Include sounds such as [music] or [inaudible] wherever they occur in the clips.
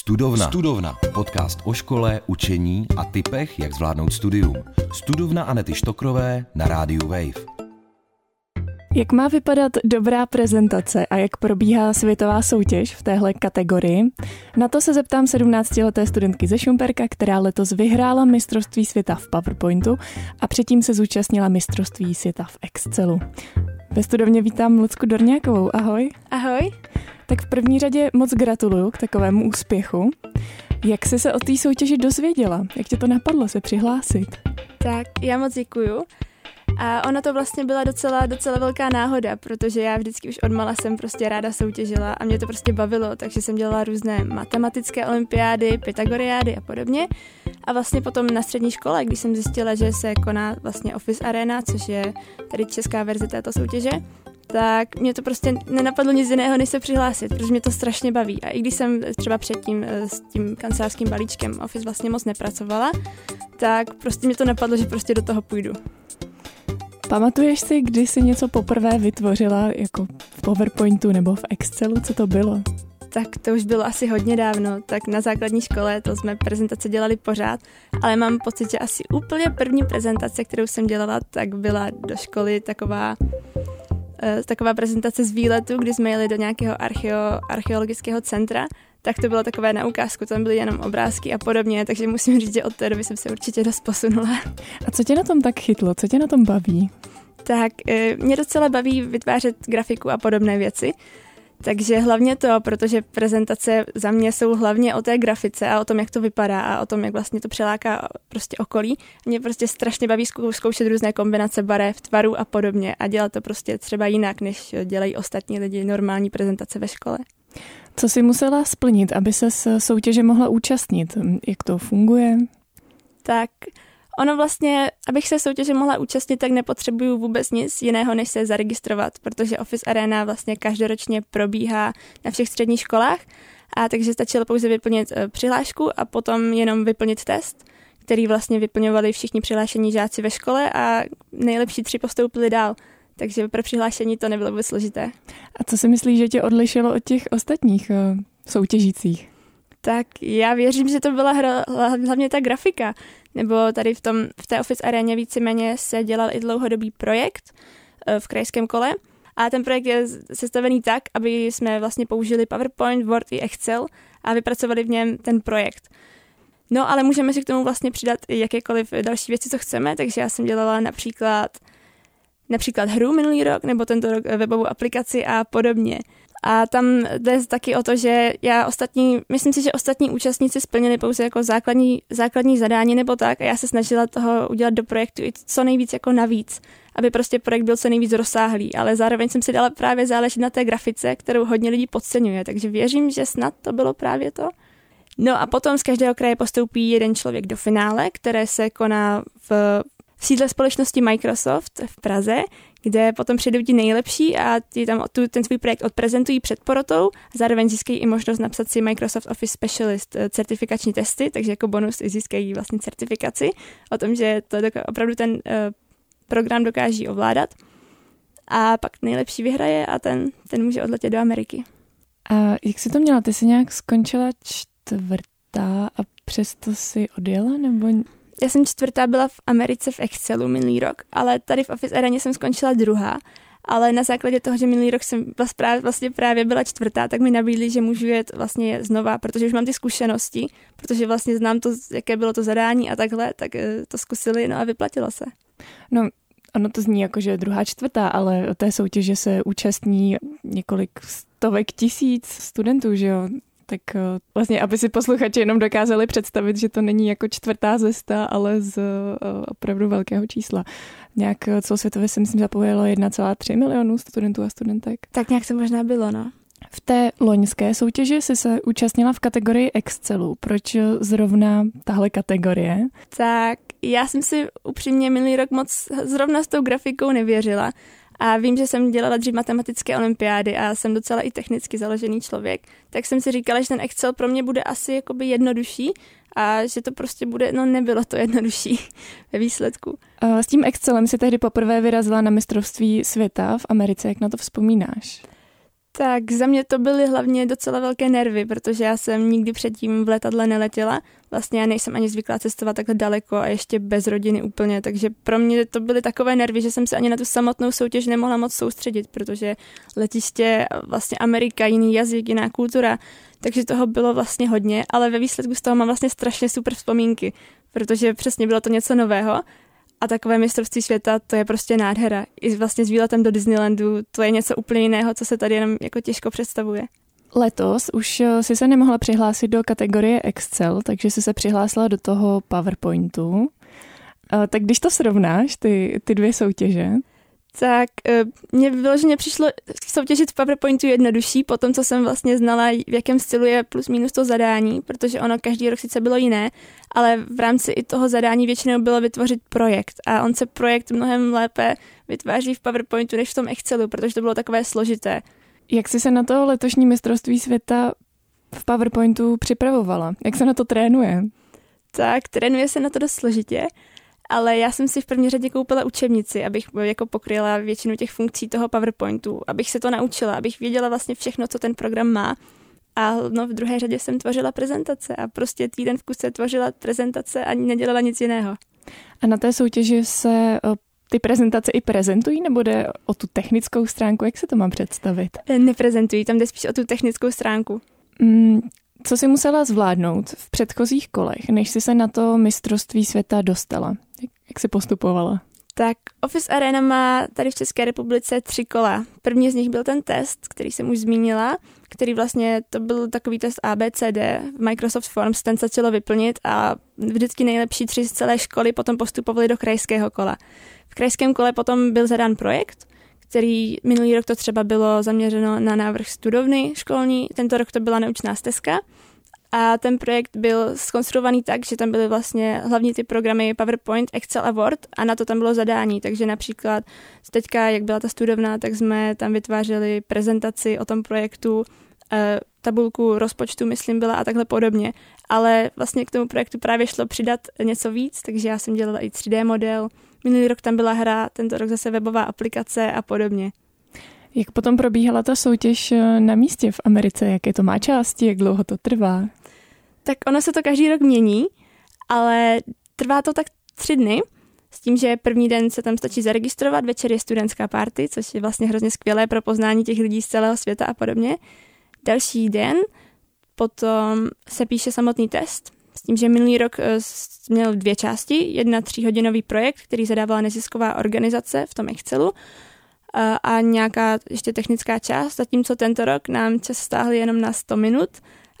Studovna. Studovna. Podcast o škole, učení a typech, jak zvládnout studium. Studovna Anety Štokrové na rádiu Wave. Jak má vypadat dobrá prezentace a jak probíhá světová soutěž v téhle kategorii? Na to se zeptám 17-leté studentky ze Šumperka, která letos vyhrála mistrovství světa v PowerPointu a předtím se zúčastnila mistrovství světa v Excelu. Ve studovně vítám Lucku Dorňákovou. Ahoj. Ahoj. Tak v první řadě moc gratuluju k takovému úspěchu. Jak jsi se o té soutěži dozvěděla? Jak tě to napadlo se přihlásit? Tak já moc děkuju. A ona to vlastně byla docela, docela velká náhoda, protože já vždycky už odmala jsem prostě ráda soutěžila a mě to prostě bavilo, takže jsem dělala různé matematické olympiády, pythagoriády a podobně. A vlastně potom na střední škole, když jsem zjistila, že se koná vlastně Office Arena, což je tady česká verze této soutěže, tak mě to prostě nenapadlo nic jiného, než se přihlásit, protože mě to strašně baví. A i když jsem třeba předtím eh, s tím kancelářským balíčkem Office vlastně moc nepracovala, tak prostě mě to napadlo, že prostě do toho půjdu. Pamatuješ si, kdy jsi něco poprvé vytvořila jako v PowerPointu nebo v Excelu? Co to bylo? Tak to už bylo asi hodně dávno, tak na základní škole to jsme prezentace dělali pořád, ale mám pocit, že asi úplně první prezentace, kterou jsem dělala, tak byla do školy taková taková prezentace z výletu, kdy jsme jeli do nějakého archeo, archeologického centra, tak to bylo takové na ukázku, tam byly jenom obrázky a podobně, takže musím říct, že od té doby jsem se určitě dost posunula. A co tě na tom tak chytlo? Co tě na tom baví? Tak uh, mě docela baví vytvářet grafiku a podobné věci. Takže hlavně to, protože prezentace za mě jsou hlavně o té grafice a o tom, jak to vypadá a o tom, jak vlastně to přeláká prostě okolí. Mě prostě strašně baví zkoušet různé kombinace barev, tvarů a podobně a dělat to prostě třeba jinak, než dělají ostatní lidi normální prezentace ve škole. Co si musela splnit, aby se soutěže mohla účastnit? Jak to funguje? Tak Ono vlastně, abych se soutěže mohla účastnit, tak nepotřebuju vůbec nic jiného, než se zaregistrovat, protože Office Arena vlastně každoročně probíhá na všech středních školách, a takže stačilo pouze vyplnit eh, přihlášku a potom jenom vyplnit test, který vlastně vyplňovali všichni přihlášení žáci ve škole a nejlepší tři postoupili dál. Takže pro přihlášení to nebylo vůbec složité. A co si myslíš, že tě odlišilo od těch ostatních uh, soutěžících? Tak já věřím, že to byla hra, hlavně ta grafika, nebo tady v, tom, v té Office aréně víceméně se dělal i dlouhodobý projekt eh, v krajském kole. A ten projekt je sestavený tak, aby jsme vlastně použili PowerPoint, Word i Excel a vypracovali v něm ten projekt. No ale můžeme si k tomu vlastně přidat jakékoliv další věci, co chceme, takže já jsem dělala například například hru minulý rok, nebo tento rok webovou aplikaci a podobně. A tam jde taky o to, že já ostatní, myslím si, že ostatní účastníci splnili pouze jako základní, základní zadání nebo tak a já se snažila toho udělat do projektu i co nejvíc jako navíc, aby prostě projekt byl co nejvíc rozsáhlý, ale zároveň jsem si dala právě záležet na té grafice, kterou hodně lidí podceňuje, takže věřím, že snad to bylo právě to. No a potom z každého kraje postoupí jeden člověk do finále, které se koná v, v sídle společnosti Microsoft v Praze, kde potom přijdou ti nejlepší a ti tam tu, ten svůj projekt odprezentují před porotou. Zároveň získají i možnost napsat si Microsoft Office Specialist eh, certifikační testy, takže jako bonus i získají vlastně certifikaci o tom, že to opravdu ten uh, program dokáží ovládat. A pak nejlepší vyhraje a ten, ten může odletět do Ameriky. A jak jsi to měla? Ty jsi nějak skončila čtvrtá a přesto si odjela? Nebo já jsem čtvrtá byla v Americe v Excelu minulý rok, ale tady v Office Areně jsem skončila druhá. Ale na základě toho, že minulý rok jsem vlastně právě byla čtvrtá, tak mi nabídli, že můžu jet vlastně znova, protože už mám ty zkušenosti, protože vlastně znám to, jaké bylo to zadání a takhle, tak eh, to zkusili, no a vyplatilo se. No, ono to zní jako, že druhá čtvrtá, ale té soutěže se účastní několik stovek tisíc studentů, že jo? Tak eh, vlastně, aby si posluchači jenom dokázali představit, že to není jako čtvrtá zesta, ale z eh, opravdu velkého čísla. Nějak eh, celosvětově se myslím zapojilo 1,3 milionů studentů a studentek. Tak nějak se možná bylo, no. V té loňské soutěži jsi se účastnila v kategorii Excelu. Proč zrovna tahle kategorie? Tak já jsem si upřímně minulý rok moc zrovna s tou grafikou nevěřila. A vím, že jsem dělala dřív matematické olympiády a jsem docela i technicky založený člověk, tak jsem si říkala, že ten Excel pro mě bude asi jakoby jednodušší a že to prostě bude, no nebylo to jednodušší [laughs] ve výsledku. S tím Excelem si tehdy poprvé vyrazila na mistrovství světa v Americe, jak na to vzpomínáš? Tak za mě to byly hlavně docela velké nervy, protože já jsem nikdy předtím v letadle neletěla. Vlastně já nejsem ani zvyklá cestovat takhle daleko a ještě bez rodiny úplně, takže pro mě to byly takové nervy, že jsem se ani na tu samotnou soutěž nemohla moc soustředit, protože letiště, vlastně Amerika, jiný jazyk, jiná kultura, takže toho bylo vlastně hodně, ale ve výsledku z toho mám vlastně strašně super vzpomínky, protože přesně bylo to něco nového a takové mistrovství světa, to je prostě nádhera. I vlastně s výletem do Disneylandu, to je něco úplně jiného, co se tady jenom jako těžko představuje. Letos už eh, si se nemohla přihlásit do kategorie Excel, takže si se přihlásila do toho PowerPointu. Eh, tak když to srovnáš, ty, ty dvě soutěže, tak uh, mě vyloženě přišlo soutěžit v PowerPointu jednodušší, po tom, co jsem vlastně znala, v jakém stylu je plus minus to zadání, protože ono každý rok sice bylo jiné, ale v rámci i toho zadání většinou bylo vytvořit projekt a on se projekt mnohem lépe vytváří v PowerPointu než v tom Excelu, protože to bylo takové složité. Jak jsi se na to letošní mistrovství světa v PowerPointu připravovala? Jak se na to trénuje? Tak, trénuje se na to dost složitě ale já jsem si v první řadě koupila učebnici, abych jako pokryla většinu těch funkcí toho PowerPointu, abych se to naučila, abych věděla vlastně všechno, co ten program má. A no, v druhé řadě jsem tvořila prezentace a prostě týden v kuse tvořila prezentace a nedělala nic jiného. A na té soutěži se ty prezentace i prezentují, nebo jde o tu technickou stránku? Jak se to mám představit? E, neprezentují, tam jde spíš o tu technickou stránku. Mm, co jsi musela zvládnout v předchozích kolech, než jsi se na to mistrovství světa dostala? Jak jsi postupovala? Tak Office Arena má tady v České republice tři kola. První z nich byl ten test, který jsem už zmínila, který vlastně to byl takový test ABCD v Microsoft Forms, ten se chtělo vyplnit a vždycky nejlepší tři z celé školy potom postupovali do krajského kola. V krajském kole potom byl zadán projekt, který minulý rok to třeba bylo zaměřeno na návrh studovny školní, tento rok to byla naučná stezka a ten projekt byl skonstruovaný tak, že tam byly vlastně hlavní ty programy PowerPoint, Excel a Word a na to tam bylo zadání. Takže například teďka, jak byla ta studovna, tak jsme tam vytvářeli prezentaci o tom projektu, eh, tabulku rozpočtu, myslím, byla a takhle podobně. Ale vlastně k tomu projektu právě šlo přidat něco víc, takže já jsem dělala i 3D model. Minulý rok tam byla hra, tento rok zase webová aplikace a podobně. Jak potom probíhala ta soutěž eh, na místě v Americe? Jaké to má části? Jak dlouho to trvá? Tak ono se to každý rok mění, ale trvá to tak tři dny, s tím, že první den se tam stačí zaregistrovat, večer je studentská party, což je vlastně hrozně skvělé pro poznání těch lidí z celého světa a podobně. Další den potom se píše samotný test, s tím, že minulý rok eh, měl dvě části. Jedna tříhodinový projekt, který zadávala nezisková organizace v tom Excelu a, a nějaká ještě technická část, zatímco tento rok nám čas stáhli jenom na 100 minut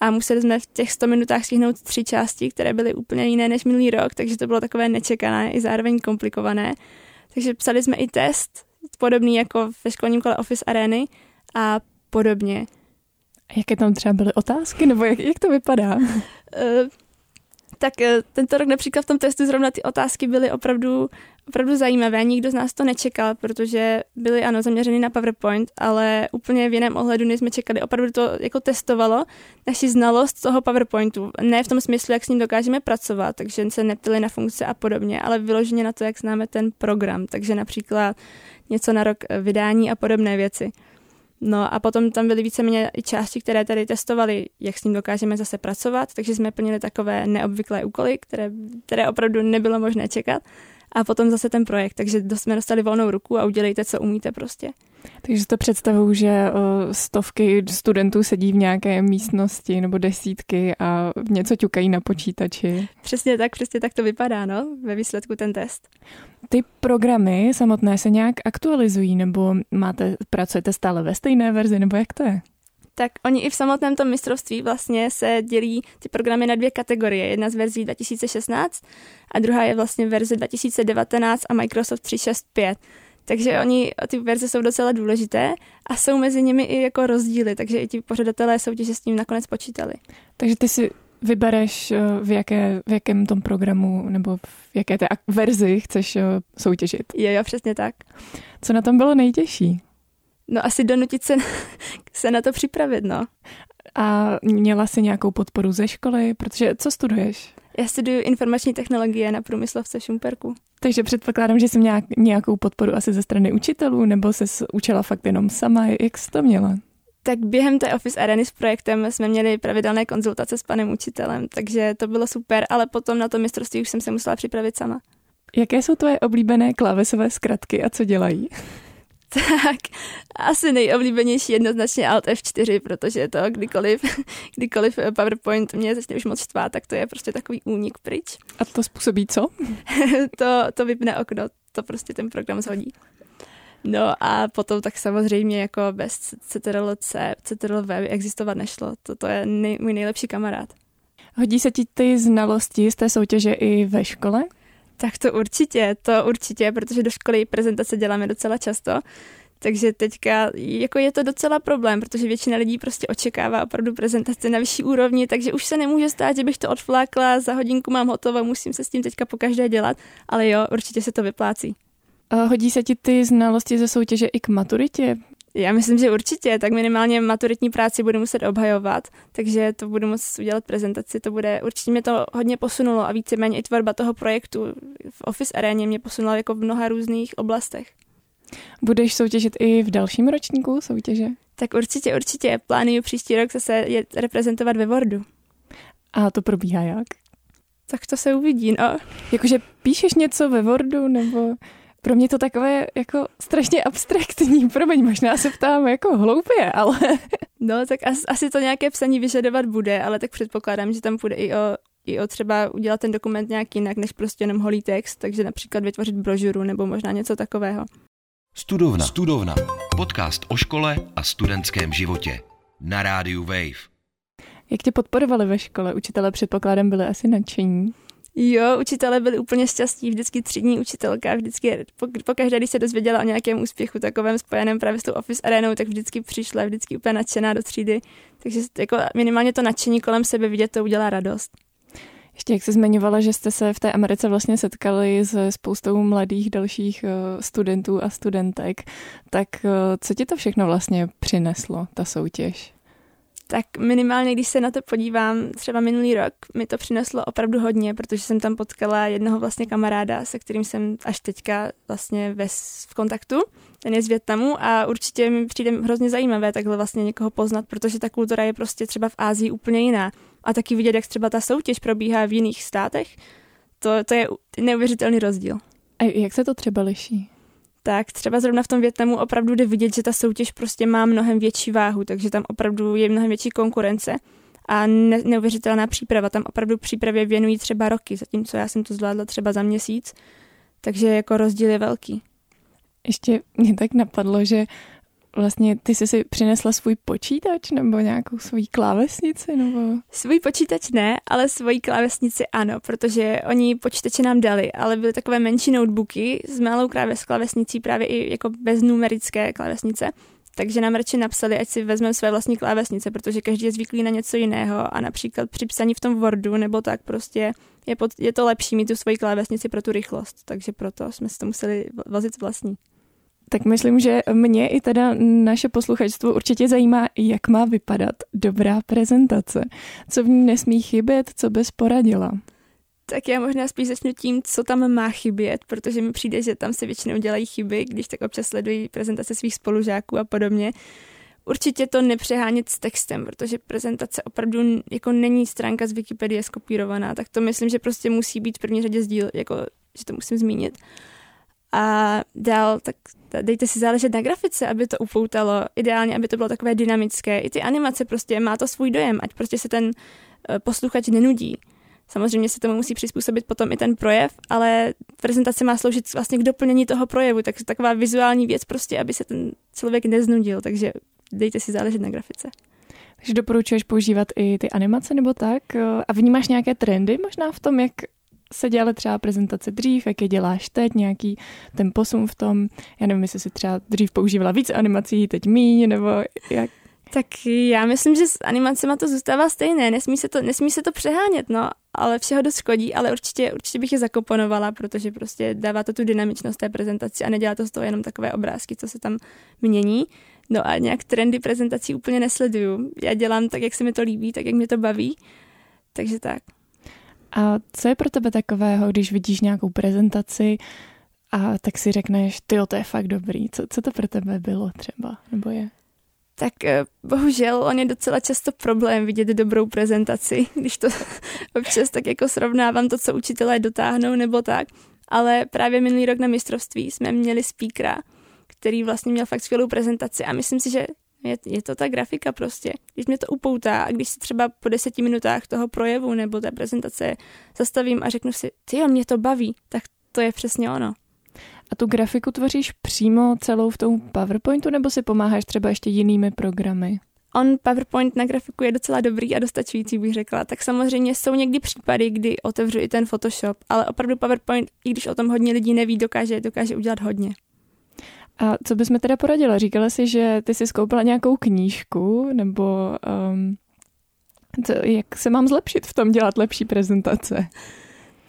a museli jsme v těch 100 minutách stihnout tři části, které byly úplně jiné než minulý rok, takže to bylo takové nečekané i zároveň komplikované. Takže psali jsme i test, podobný jako ve školním kole Office Areny a podobně. Jaké tam třeba byly otázky, nebo jak, jak to vypadá? [laughs] Tak eh, tento rok například v tom testu zrovna ty otázky byly opravdu, opravdu zajímavé. Nikdo z nás to nečekal, protože byly ano zaměřeny na PowerPoint, ale úplně v jiném ohledu, než jsme čekali. Opravdu to jako testovalo naši znalost toho PowerPointu. Ne v tom smyslu, jak s ním dokážeme pracovat, takže se neptali na funkce a podobně, ale vyloženě na to, jak známe ten program. Takže například něco na rok eh, vydání a podobné věci. No a potom tam byly víceméně i části, které tady testovali, jak s ním dokážeme zase pracovat, takže jsme plnili takové neobvyklé úkoly, které, které opravdu nebylo možné čekat. A potom zase ten projekt, takže jsme dostali volnou ruku a udělejte, co umíte prostě. Takže to představuju, že stovky studentů sedí v nějaké místnosti nebo desítky a něco ťukají na počítači. Přesně tak, přesně tak to vypadá, no, ve výsledku ten test. Ty programy samotné se nějak aktualizují, nebo máte, pracujete stále ve stejné verzi, nebo jak to je? Tak oni i v samotném tom mistrovství vlastně se dělí ty programy na dvě kategorie. Jedna z verzí 2016 a druhá je vlastně verze 2019 a Microsoft 365. Takže oni, ty verze jsou docela důležité a jsou mezi nimi i jako rozdíly, takže i ti pořadatelé soutěže s tím nakonec počítali. Takže ty si vybereš, eh, v, jaké, v jakém tom programu nebo v jaké té verzi chceš eh, soutěžit. Jo, jo, přesně tak. Co na tom bylo nejtěžší? No asi donutit se, [laughs] se na to připravit, no. A měla jsi nějakou podporu ze školy? Protože co studuješ? Já studuji informační technologie na průmyslovce Šumperku. Takže předpokládám, že jsi měla nějakou podporu asi ze strany učitelů, nebo se učila fakt jenom sama. Jak jsi to měla? Tak během té Office Areny s projektem jsme měli pravidelné konzultace s panem učitelem, takže to bylo super, ale potom na to mistrovství už jsem se musela připravit sama. Jaké jsou tvoje oblíbené klávesové zkratky a co dělají? Tak, asi nejoblíbenější jednoznačně Alt F4, protože to kdykoliv, [laughs] kdykoliv PowerPoint mě začne už moc štvát, tak to je prostě takový únik pryč. A to způsobí co? [laughs] to, to vypne okno, to prostě ten program zhodí. No a potom tak samozřejmě jako bez CTRL-C, CTRL-V by existovat nešlo. To, to je nej, můj nejlepší kamarád. Hodí se ti ty znalosti z té soutěže i ve škole? Tak to určitě, to určitě, protože do školy prezentace děláme docela často. Takže teďka jako je to docela problém, protože většina lidí prostě očekává opravdu prezentace na vyšší úrovni, takže už se nemůže stát, že bych to odflákla, za hodinku mám hotovo, musím se s tím teďka po každé dělat, ale jo, určitě se to vyplácí. A hodí se ti ty znalosti ze soutěže i k maturitě? Já myslím, že určitě, tak minimálně maturitní práci budu muset obhajovat, takže to budu muset udělat prezentaci, to bude, určitě mě to hodně posunulo a víceméně i tvorba toho projektu v Office aréně mě posunula jako v mnoha různých oblastech. Budeš soutěžit i v dalším ročníku soutěže? Tak určitě, určitě. Plánuju příští rok zase je reprezentovat ve Wordu. A to probíhá jak? Tak to se uvidí, no. Jakože píšeš něco ve Wordu, nebo pro mě to takové jako strašně abstraktní. Promiň, možná se ptám jako hloupě, ale... No, tak as, asi to nějaké psaní vyžadovat bude, ale tak předpokládám, že tam půjde i o, i o třeba udělat ten dokument nějak jinak, než prostě jenom holý text, takže například vytvořit brožuru nebo možná něco takového. Studovna. Studovna. Podcast o škole a studentském životě. Na rádiu Wave. Jak tě podporovali ve škole? Učitelé předpokládám byli asi nadšení. Jo, učitelé byli úplně šťastní, vždycky třídní učitelka, vždycky pokaždé, když se dozvěděla o nějakém úspěchu takovém spojeném právě s tou office arenou, tak vždycky přišla, vždycky úplně nadšená do třídy. Takže jako minimálně to nadšení kolem sebe vidět, to udělá radost. Ještě jak se zmiňovala, že jste se v té Americe vlastně setkali se spoustou mladých dalších eh, studentů a studentek, tak eh, co ti to všechno vlastně přineslo, ta soutěž? Tak minimálně, když se na to podívám, třeba minulý rok mi to přineslo opravdu hodně, protože jsem tam potkala jednoho vlastně kamaráda, se kterým jsem až teďka vlastně ve, v kontaktu. Ten je z Větnamu a určitě mi přijde hrozně zajímavé takhle vlastně někoho poznat, protože ta kultura je prostě třeba v Ázii úplně jiná. A taky vidět, jak třeba ta soutěž probíhá v jiných státech, to, to je neuvěřitelný rozdíl. A jak se to třeba liší? Tak třeba zrovna v tom Větnamu opravdu jde vidět, že ta soutěž prostě má mnohem větší váhu, takže tam opravdu je mnohem větší konkurence a ne- neuvěřitelná příprava. Tam opravdu přípravě věnují třeba roky, zatímco já jsem to zvládla třeba za měsíc, takže jako rozdíl je velký. Ještě mě tak napadlo, že vlastně ty jsi si přinesla svůj počítač nebo nějakou svoji klávesnici? Nebo... Svůj počítač ne, ale svoji klávesnici ano, protože oni počítače nám dali, ale byly takové menší notebooky s malou kláves, klávesnicí, právě i jako beznumerické klávesnice. Takže nám radši napsali, ať si vezmeme své vlastní klávesnice, protože každý je zvyklý na něco jiného a například při psaní v tom Wordu nebo tak prostě je, pod, je to lepší mít tu svoji klávesnici pro tu rychlost, takže proto jsme si to museli vozit vlastní. Tak myslím, že mě i teda naše posluchačstvo určitě zajímá, jak má vypadat dobrá prezentace. Co v ní nesmí chybět, co bys poradila? Tak já možná spíš začnu tím, co tam má chybět, protože mi přijde, že tam se většinou dělají chyby, když tak občas sledují prezentace svých spolužáků a podobně. Určitě to nepřehánět s textem, protože prezentace opravdu jako není stránka z Wikipedie skopírovaná, tak to myslím, že prostě musí být v první řadě sdíl, jako, že to musím zmínit. A dál, tak dejte si záležet na grafice, aby to upoutalo, ideálně, aby to bylo takové dynamické. I ty animace prostě má to svůj dojem, ať prostě se ten eh, posluchač nenudí. Samozřejmě se tomu musí přizpůsobit potom i ten projev, ale prezentace má sloužit vlastně k doplnění toho projevu, takže taková vizuální věc prostě, aby se ten člověk neznudil, takže dejte si záležet na grafice. Takže doporučuješ používat i ty animace nebo tak? A vnímáš nějaké trendy možná v tom, jak se dělaly třeba prezentace dřív, jak je děláš teď, nějaký ten posun v tom, já nevím, jestli si třeba dřív používala víc animací, teď míň, nebo jak? Tak já myslím, že s animacemi to zůstává stejné, nesmí se to, nesmí se to přehánět, no, ale všeho dost škodí, ale určitě, určitě bych je zakomponovala, protože prostě dává to tu dynamičnost té prezentaci a nedělá to z toho jenom takové obrázky, co se tam mění. No a nějak trendy prezentací úplně nesleduju. Já dělám tak, jak se mi to líbí, tak, jak mě to baví, takže tak. A co je pro tebe takového, když vidíš nějakou prezentaci a tak si řekneš, ty to je fakt dobrý. Co, co to pro tebe bylo třeba, nebo je? tak eh, bohužel on je docela často problém vidět dobrou prezentaci, [laughs] když to [laughs] občas tak jako srovnávám to, co učitelé dotáhnou nebo tak. Ale právě minulý rok na mistrovství jsme měli speakera, který vlastně měl fakt skvělou prezentaci a myslím si, že je, je to ta grafika prostě. Když mě to upoutá a když si třeba po deseti minutách toho projevu nebo té prezentace zastavím a řeknu si, ty jo, mě to baví, tak to je přesně ono. A tu grafiku tvoříš přímo celou v tom PowerPointu nebo si pomáháš třeba ještě jinými programy? On PowerPoint na grafiku je docela dobrý a dostačující, bych řekla. Tak samozřejmě jsou někdy případy, kdy otevřu i ten Photoshop, ale opravdu PowerPoint, i když o tom hodně lidí neví, dokáže, dokáže udělat hodně. A co mi teda poradila? Říkala jsi, že ty jsi skoupila nějakou knížku, nebo um, co, jak se mám zlepšit v tom dělat lepší prezentace?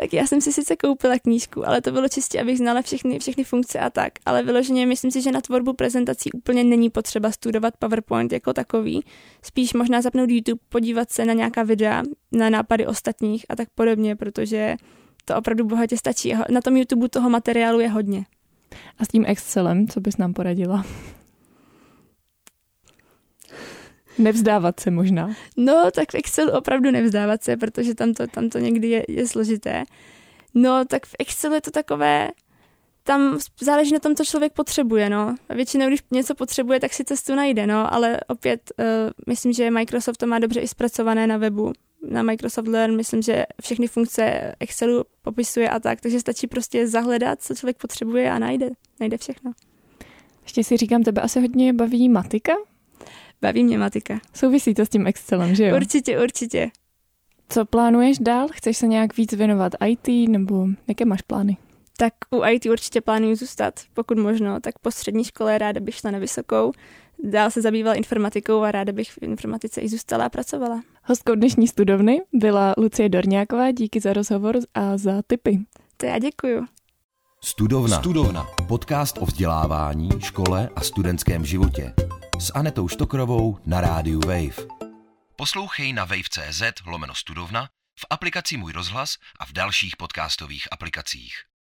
Tak já jsem si sice koupila knížku, ale to bylo čistě, abych znala všechny, všechny funkce a tak. Ale vyloženě myslím si, že na tvorbu prezentací úplně není potřeba studovat PowerPoint jako takový. Spíš možná zapnout YouTube, podívat se na nějaká videa, na nápady ostatních a tak podobně, protože to opravdu bohatě stačí. Na tom YouTube toho materiálu je hodně. A s tím Excelem, co bys nám poradila? Nevzdávat se možná. No, tak v Excelu opravdu nevzdávat se, protože tam to, tam to někdy je, je složité. No, tak v Excelu je to takové, tam záleží na tom, co člověk potřebuje, no. A většinou, když něco potřebuje, tak si cestu najde, no, ale opět uh, myslím, že Microsoft to má dobře i zpracované na webu. Na Microsoft Learn myslím, že všechny funkce Excelu popisuje a tak, takže stačí prostě zahledat, co člověk potřebuje a najde, najde všechno. Ještě si říkám, tebe asi hodně baví matika? Baví mě matika. Souvisí to s tím Excelem, že jo? Určitě, určitě. Co plánuješ dál? Chceš se nějak víc věnovat IT nebo jaké máš plány? Tak u IT určitě plánuju zůstat, pokud možno. Tak po střední škole ráda bych šla na vysokou. Dál se zabývala informatikou a ráda bych v informatice i zůstala a pracovala. Hostkou dnešní studovny byla Lucie Dorňáková. Díky za rozhovor a za tipy. To já děkuju. Studovna. Studovna. Podcast o vzdělávání, škole a studentském životě s Anetou Štokrovou na rádiu Wave. Poslouchej na wave.cz lomeno studovna, v aplikaci Můj rozhlas a v dalších podcastových aplikacích.